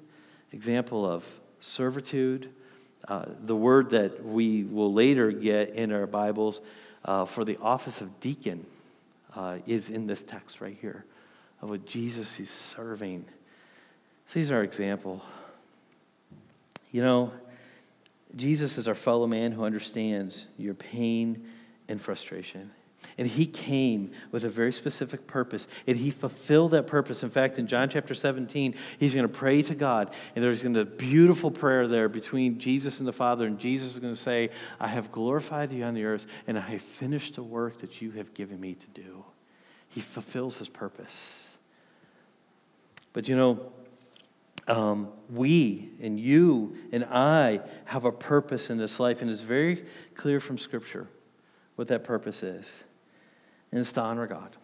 [SPEAKER 1] example of servitude. Uh, the word that we will later get in our Bibles uh, for the office of deacon uh, is in this text right here of what Jesus is serving. So he's our example. You know, Jesus is our fellow man who understands your pain and frustration. And he came with a very specific purpose, and he fulfilled that purpose. In fact, in John chapter 17, he's going to pray to God, and there's going to be a beautiful prayer there between Jesus and the Father, and Jesus is going to say, I have glorified you on the earth, and I have finished the work that you have given me to do. He fulfills his purpose. But you know, um, we and you and I have a purpose in this life, and it's very clear from Scripture what that purpose is. And it's to honor God.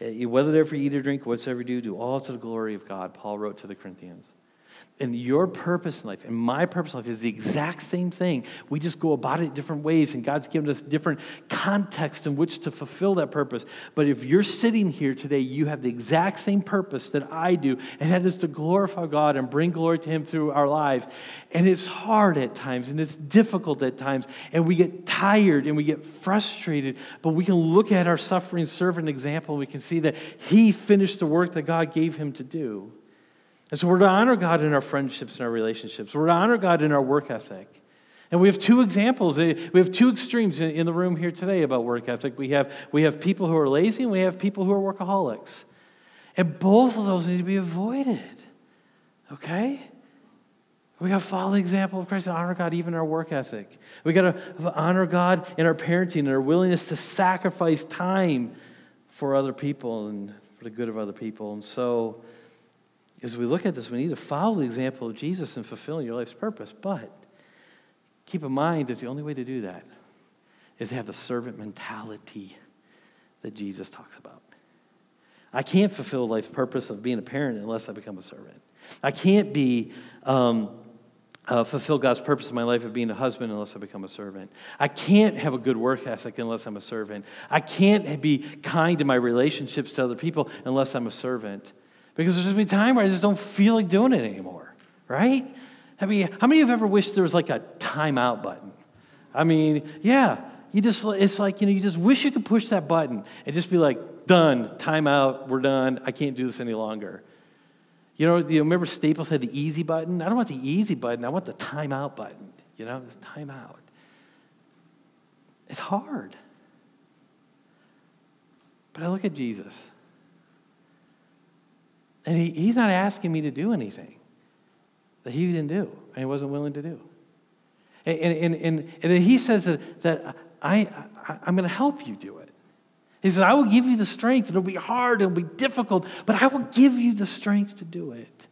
[SPEAKER 1] Eh, whether you eat or drink, whatsoever you do, do all to the glory of God, Paul wrote to the Corinthians. And your purpose in life and my purpose in life is the exact same thing. We just go about it different ways, and God's given us different context in which to fulfill that purpose. But if you're sitting here today, you have the exact same purpose that I do, and that is to glorify God and bring glory to Him through our lives. And it's hard at times, and it's difficult at times, and we get tired and we get frustrated, but we can look at our suffering servant example and we can see that He finished the work that God gave Him to do. And so we're to honor God in our friendships and our relationships. We're to honor God in our work ethic. And we have two examples. Eh, we have two extremes in the room here today about work ethic. We have, we have people who are lazy and we have people who are workaholics. And both of those need to be avoided. Okay? We got to follow the example of Christ and honor God even in our work ethic. We got to honor God in our parenting and our willingness to sacrifice time for other people and for the good of other people. And so, as we look at this, we need to follow the example of Jesus in fulfilling your life's purpose. But keep in mind that the only way to do that is to have the servant mentality that Jesus talks about. I can't fulfill life's purpose of being a parent unless I become a servant. I can't be um, uh, fulfill God's purpose in my life of being a husband unless I become a servant. I can't have a good work ethic unless I'm a servant. I can't be kind in my relationships to other people unless I'm a servant. Because there's going to be a time where I just don't feel like doing it anymore, right? I mean, how many of you have ever wished there was like a timeout button? I mean, yeah, you just, it's like, you know, you just wish you could push that button and just be like, done, timeout, we're done, I can't do this any longer. You know, you remember Staples had the easy button? I don't want the easy button, I want the timeout button. You know, it's timeout. It's hard. But I look at Jesus. And he, he's not asking me to do anything that he didn't do and he wasn't willing to do. And, and, and, and he says that, that I, I, I'm going to help you do it. He says, I will give you the strength. It'll be hard, it'll be difficult, but I will give you the strength to do it.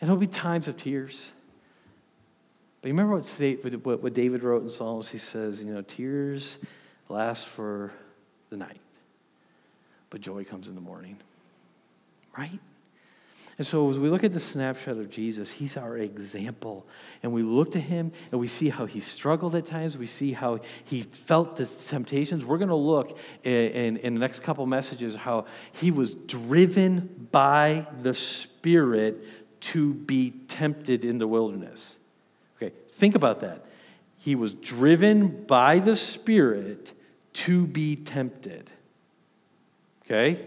[SPEAKER 1] And it'll be times of tears. But you remember what, what David wrote in Psalms? He says, you know, tears last for the night, but joy comes in the morning. Right? And so, as we look at the snapshot of Jesus, he's our example. And we look to him and we see how he struggled at times. We see how he felt the temptations. We're going to look in, in, the next couple messages how he was driven by the Spirit to be tempted in the wilderness. Okay, think about that. He was driven by the Spirit to be tempted. Okay?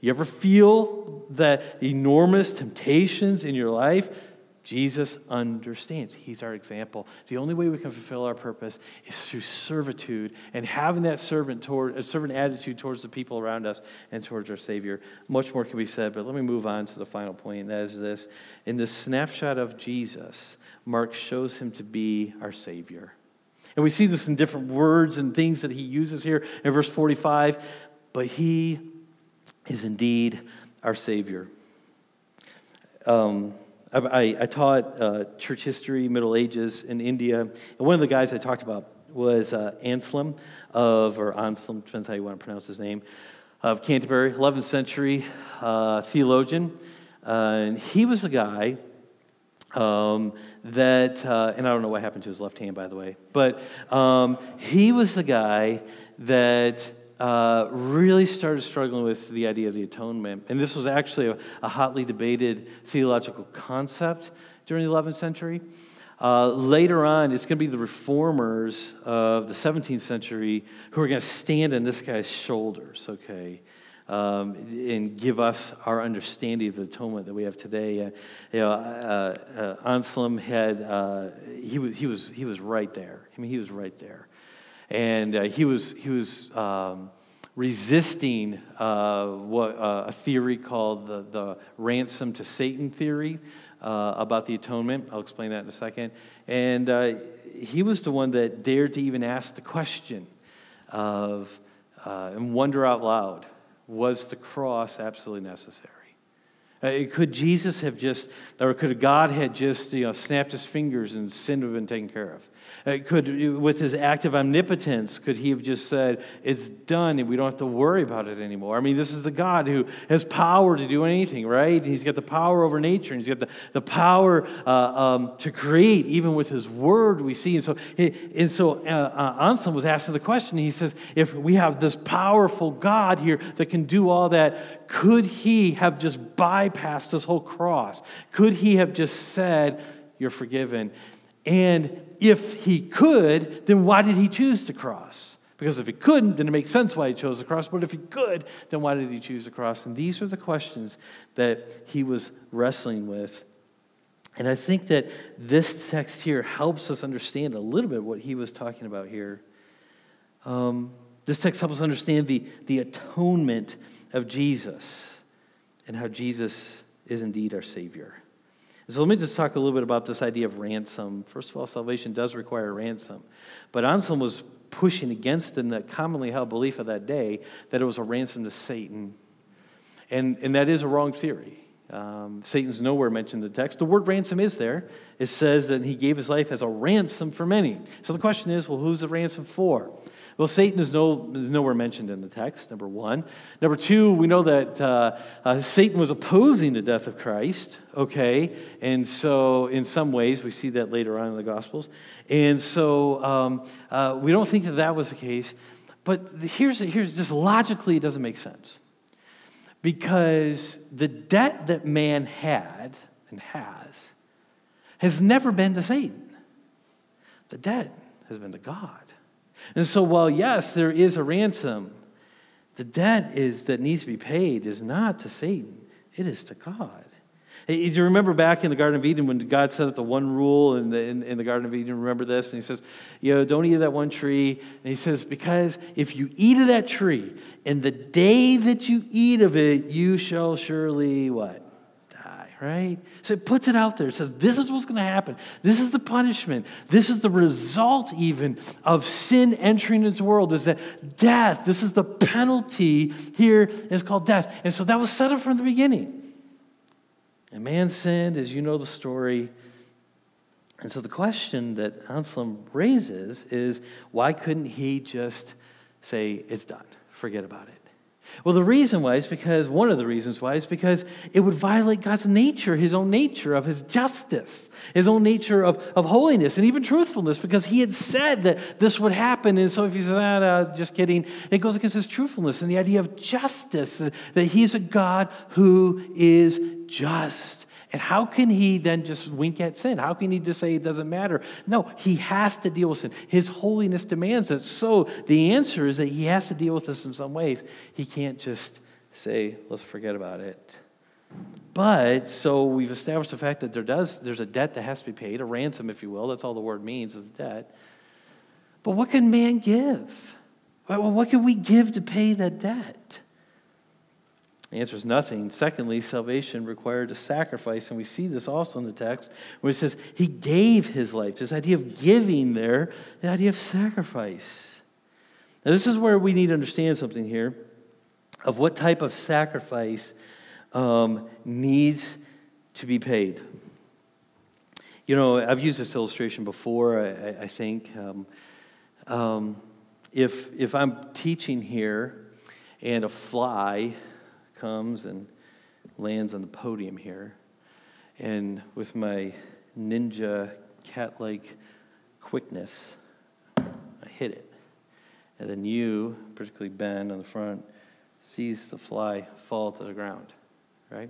[SPEAKER 1] You ever feel that enormous temptations in your life? Jesus understands. He's our example. The only way we can fulfill our purpose is through servitude and having that servant toward a servant attitude towards the people around us and towards our Savior. Much more can be said, but let me move on to the final point, and that is this. In the snapshot of Jesus, Mark shows him to be our Savior. And we see this in different words and things that he uses here in verse 45, but he is indeed our Savior. Um, I, I taught uh, church history, Middle Ages in India, and one of the guys I talked about was uh, Anselm of, or Anselm, depends how you want to pronounce his name, of Canterbury, 11th century uh, theologian. Uh, and he was the guy um, that, uh, and I don't know what happened to his left hand, by the way, but um, he was the guy that uh, really started struggling with the idea of the atonement. And this was actually a, a hotly debated theological concept during the 11th century. Uh, later on, it's going to be the reformers of the 17th century who are going to stand on this guy's shoulders, okay, um, and give us our understanding of the atonement that we have today. Uh, you know, uh, uh Anselm had, uh, he, was, he, was, he was right there. I mean, he was right there. And uh, he was, he was um, resisting uh, what, uh, a theory called the, the ransom to Satan theory uh, about the atonement. I'll explain that in a second. And uh, he was the one that dared to even ask the question of, and wonder out loud was the cross absolutely necessary? Uh, could Jesus have just, or could God had just, you know, snapped his fingers and sin would have been taken care of? Uh, could, with his act of omnipotence, could he have just said, It's done and we don't have to worry about it anymore? I mean, this is the God who has power to do anything, right? He's got the power over nature and he's got the, the power uh, um, to create, even with his word, we see. And so, and so uh, uh, Anselm was asking the question. He says, If we have this powerful God here that can do all that, could he have just bypassed this whole cross? Could he have just said, You're forgiven? And if he could, then why did he choose to cross? Because if he couldn't, then it makes sense why he chose the cross. But if he could, then why did he choose the cross? And these are the questions that he was wrestling with. And I think that this text here helps us understand a little bit what he was talking about here. Um, this text helps us understand the, the atonement of Jesus and how Jesus is indeed our Savior. So let me just talk a little bit about this idea of ransom. First of all, salvation does require a ransom. But Anselm was pushing against the commonly held belief of that day that it was a ransom to Satan. And, and that is a wrong theory. Um, Satan's nowhere mentioned in the text. The word ransom is there. It says that he gave his life as a ransom for many. So the question is well, who's the ransom for? Well, Satan is, no, is nowhere mentioned in the text, number one. Number two, we know that uh, uh, Satan was opposing the death of Christ, okay? And so, in some ways, we see that later on in the Gospels. And so, um, uh, we don't think that that was the case. But here's, here's just logically, it doesn't make sense. Because the debt that man had and has has never been to Satan, the debt has been to God. And so, while yes, there is a ransom, the debt is that needs to be paid is not to Satan, it is to God. Do you remember back in the Garden of Eden when God set up the one rule in the, in, in, the Garden of Eden? Remember this? And he says, You know, don't eat of that one tree. And he says, Because if you eat of that tree, and the day that you eat of it, you shall surely what? Die, right? So it puts it out there. It says, this is what's going to happen. This is the punishment. This is the result, even, of sin entering into the world, is that death, this is the penalty here is called death. And so that was set up from the beginning. And man sinned, as you know the story. And so the question that Anselm raises is why couldn't he just say, it's done, forget about it? Well, the reason why is because, one of the reasons why is because it would violate God's nature, his own nature of his justice, his own nature of, of holiness, and even truthfulness, because he had said that this would happen. And so if he says, ah, no, just kidding, it goes against his truthfulness and the idea of justice, that he's a God who is just. And how can he then just wink at sin? How can he just say it doesn't matter? No, he has to deal with sin. His holiness demands it. So the answer is that he has to deal with this in some ways. He can't just say, let's forget about it. But so we've established the fact that there does there's a debt that has to be paid, a ransom, if you will. That's all the word means is debt. But what can man give? Well, what can we give to pay that debt? The answer is nothing. Secondly, salvation required a sacrifice, and we see this also in the text where it says he gave his life. This idea of giving there, the idea of sacrifice. Now, this is where we need to understand something here of what type of sacrifice um, needs to be paid. You know, I've used this illustration before, I, I think. Um, um, if, if I'm teaching here and a fly comes and lands on the podium here. And with my ninja cat like quickness, I hit it. And then you, particularly Ben on the front, sees the fly fall to the ground, right?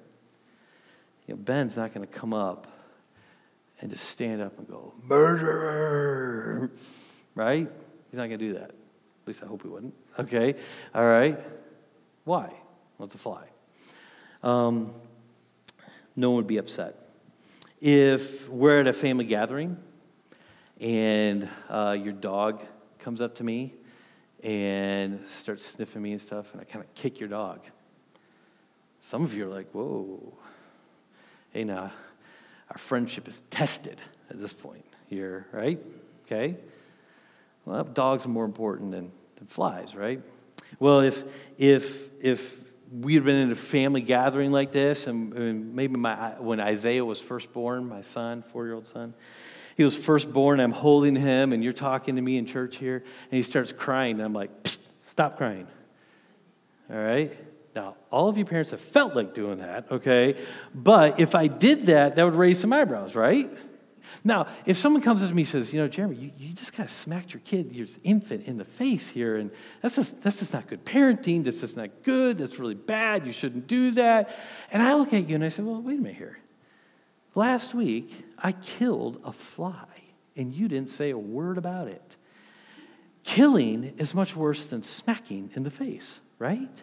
[SPEAKER 1] You know, Ben's not going to come up and just stand up and go, murderer, right? He's not going to do that. At least I hope he wouldn't. Okay, all right. Why? Let's fly. Um, no one would be upset. If we're at a family gathering and uh, your dog comes up to me and starts sniffing me and stuff, and I kind of kick your dog, some of you are like, whoa. Hey, now, our friendship is tested at this point here, right? Okay? Well, dogs are more important than, than flies, right? Well, if, if, if we had been in a family gathering like this, and, and maybe my, when Isaiah was first born, my son, four year old son, he was first born, I'm holding him, and you're talking to me in church here, and he starts crying, and I'm like, stop crying. All right? Now, all of you parents have felt like doing that, okay? But if I did that, that would raise some eyebrows, right? Now, if someone comes up to me and says, you know, Jeremy, you, you just kind of smacked your kid, your infant, in the face here, and that's just, that's just not good parenting. That's just not good. That's really bad. You shouldn't do that. And I look at you and I say, well, wait a minute here. Last week, I killed a fly, and you didn't say a word about it. Killing is much worse than smacking in the face, right?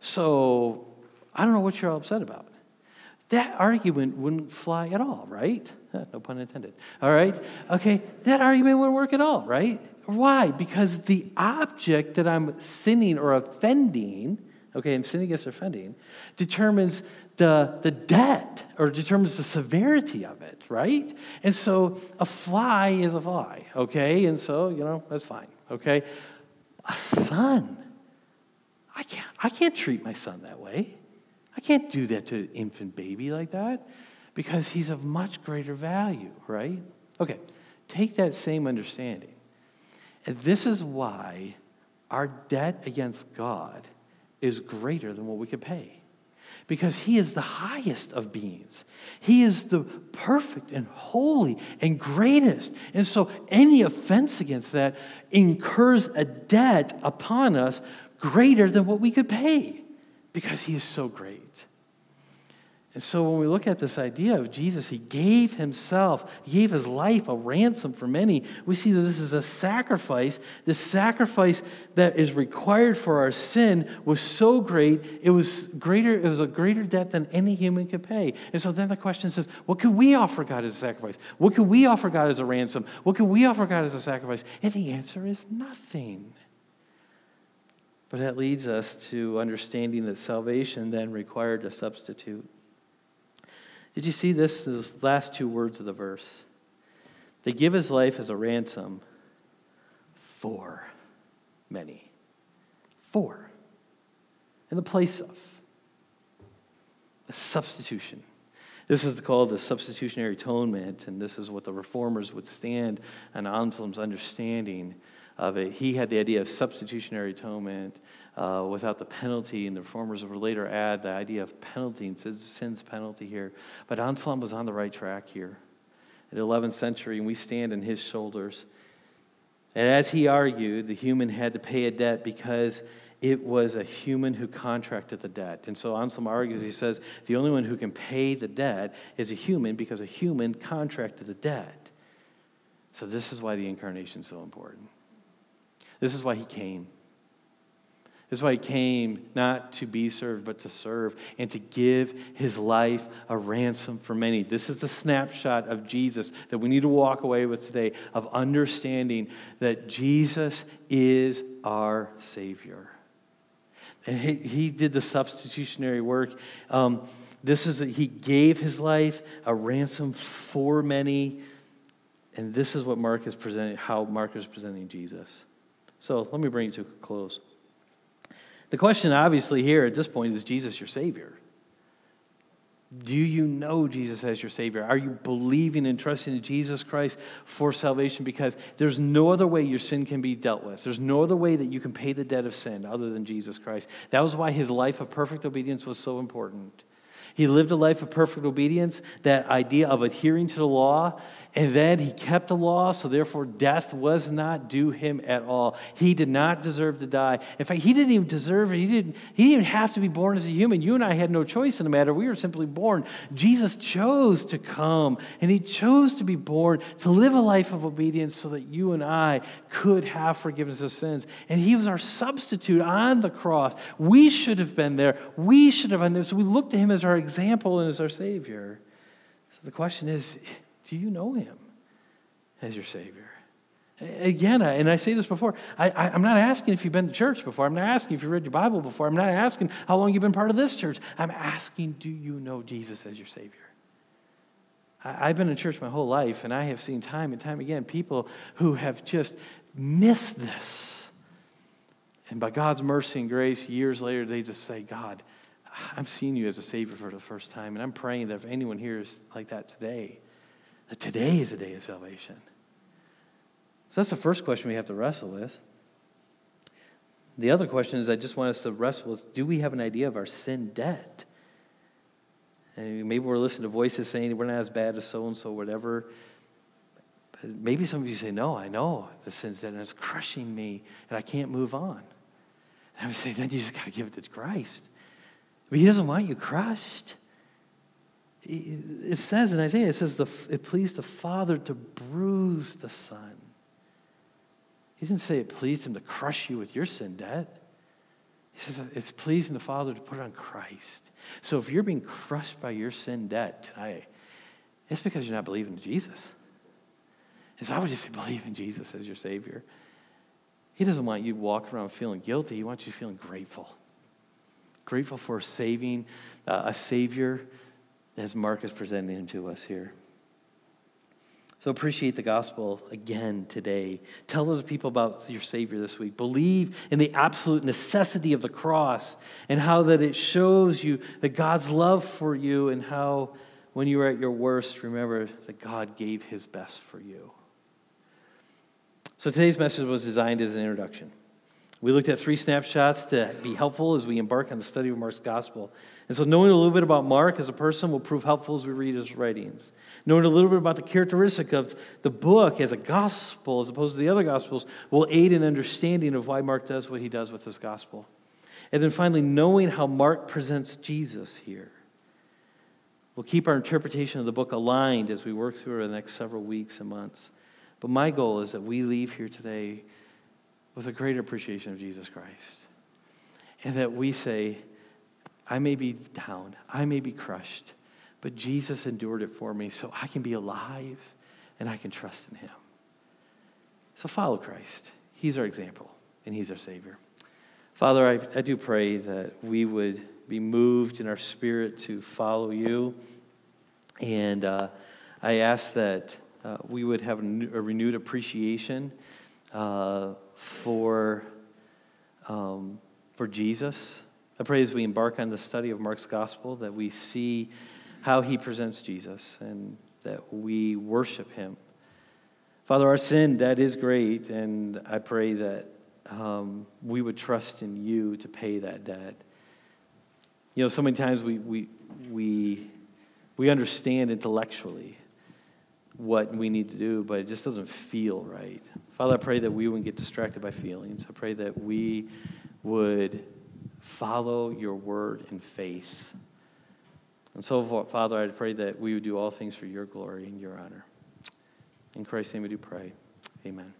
[SPEAKER 1] So I don't know what you're all upset about. That argument wouldn't fly at all, right? No pun intended. All right? Okay, that argument wouldn't work at all, right? Why? Because the object that I'm sinning or offending, okay, and sinning against offending, determines the, the debt or determines the severity of it, right? And so a fly is a fly, okay? And so, you know, that's fine, okay? A son, I can't, I can't treat my son that way. I can't do that to an infant baby like that because he's of much greater value, right? Okay, take that same understanding. And this is why our debt against God is greater than what we could pay. Because he is the highest of beings. He is the perfect and holy and greatest. And so any offense against that incurs a debt upon us greater than what we could pay because he is so great. And so when we look at this idea of Jesus, he gave himself, he gave his life a ransom for many. We see that this is a sacrifice. The sacrifice that is required for our sin was so great, it was greater, it was a greater debt than any human could pay. And so then the question says, what can we offer God as a sacrifice? What can we offer God as a ransom? What can we offer God as a sacrifice? And the answer is nothing. But that leads us to understanding that salvation then required a substitute. Did you see this? Those last two words of the verse. They give his life as a ransom for many. For. In the place of. A substitution. This is called the substitutionary atonement, and this is what the reformers would stand on Anselm's understanding of it. He had the idea of substitutionary atonement uh, without the penalty, and the reformers would later add the idea of penalty and sin's penalty here. But Anselm was on the right track here in the 11th century, and we stand in his shoulders. And as he argued, the human had to pay a debt because it was a human who contracted the debt. And so Anselm argues, he says, the only one who can pay the debt is a human because a human contracted the debt. So this is why the incarnation is so important. This is why he came. This is why he came not to be served, but to serve and to give his life a ransom for many. This is the snapshot of Jesus that we need to walk away with today of understanding that Jesus is our Savior. And he, he did the substitutionary work. Um, this is, he gave his life a ransom for many. And this is what Mark is presenting, how Mark is presenting Jesus. So let me bring it to a close. The question, obviously, here at this point is Jesus your Savior? Do you know Jesus as your Savior? Are you believing and trusting in Jesus Christ for salvation? Because there's no other way your sin can be dealt with. There's no other way that you can pay the debt of sin other than Jesus Christ. That was why his life of perfect obedience was so important. He lived a life of perfect obedience, that idea of adhering to the law and then he kept the law, so therefore death was not due him at all. He did not deserve to die. In fact, he didn't even deserve it. He didn't, he didn't even have to be born as a human. You and I had no choice in the matter. We were simply born. Jesus chose to come, and he chose to be born to live a life of obedience so that you and I could have forgiveness of sins. And he was our substitute on the cross. We should have been there. We should have been there. So we look to him as our example and as our Savior. So the question is, do you know him as your Savior? Again, and I say this before, I, am not asking if you've been to church before. I'm not asking if you read your Bible before. I'm not asking how long you've been part of this church. I'm asking, do you know Jesus as your Savior? I, I've been in church my whole life, and I have seen time and time again people who have just missed this. And by God's mercy and grace, years later, they just say, God, I'm seeing you as a Savior for the first time. And I'm praying that if anyone here is like that today, that today is a day of salvation. So that's the first question we have to wrestle with. The other question is I just want us to wrestle with do we have an idea of our sin debt? And maybe we're listening to voices saying we're not as bad as so and so, whatever. But maybe some of you say, No, I know the sin's debt and it's crushing me and I can't move on. And I would say, Then you just got to give it to Christ. But He doesn't want you crushed it says in Isaiah, it says, the, it pleased the Father to bruise the Son. He didn't say it pleased him to crush you with your sin debt. He says it's pleasing the Father to put it on Christ. So if you're being crushed by your sin debt today, it's because you're not believing in Jesus. And so I would just say, believe in Jesus as your Savior. He doesn't want you walking around feeling guilty. He wants you feeling grateful. Grateful for saving uh, a Savior as Mark is presenting to us here. So appreciate the gospel again today. Tell those people about your Savior this week. Believe in the absolute necessity of the cross and how that it shows you that God's love for you and how when you are at your worst, remember that God gave his best for you. So today's message was designed as an introduction. We looked at three snapshots to be helpful as we embark on the study of Mark's gospel. And so, knowing a little bit about Mark as a person will prove helpful as we read his writings. Knowing a little bit about the characteristic of the book as a gospel, as opposed to the other gospels, will aid in understanding of why Mark does what he does with his gospel. And then finally, knowing how Mark presents Jesus here. We'll keep our interpretation of the book aligned as we work through the next several weeks and months. But my goal is that we leave here today with a greater appreciation of Jesus Christ. And that we say, I may be down, I may be crushed, but Jesus endured it for me so I can be alive and I can trust in him. So follow Christ. He's our example and he's our Savior. Father, I, I do pray that we would be moved in our spirit to follow you. And uh, I ask that uh, we would have a, new, a renewed appreciation uh, for, um, for Jesus. I pray as we embark on the study of Mark's gospel that we see how he presents Jesus and that we worship him. Father, our sin, that is great, and I pray that um, we would trust in you to pay that debt. You know, so many times we, we, we, we understand intellectually what we need to do, but it just doesn't feel right. Father, I pray that we wouldn't get distracted by feelings. I pray that we would follow your word in faith. And so, Father, I pray that we would do all things for your glory and your honor. In Christ's name we do pray. Amen.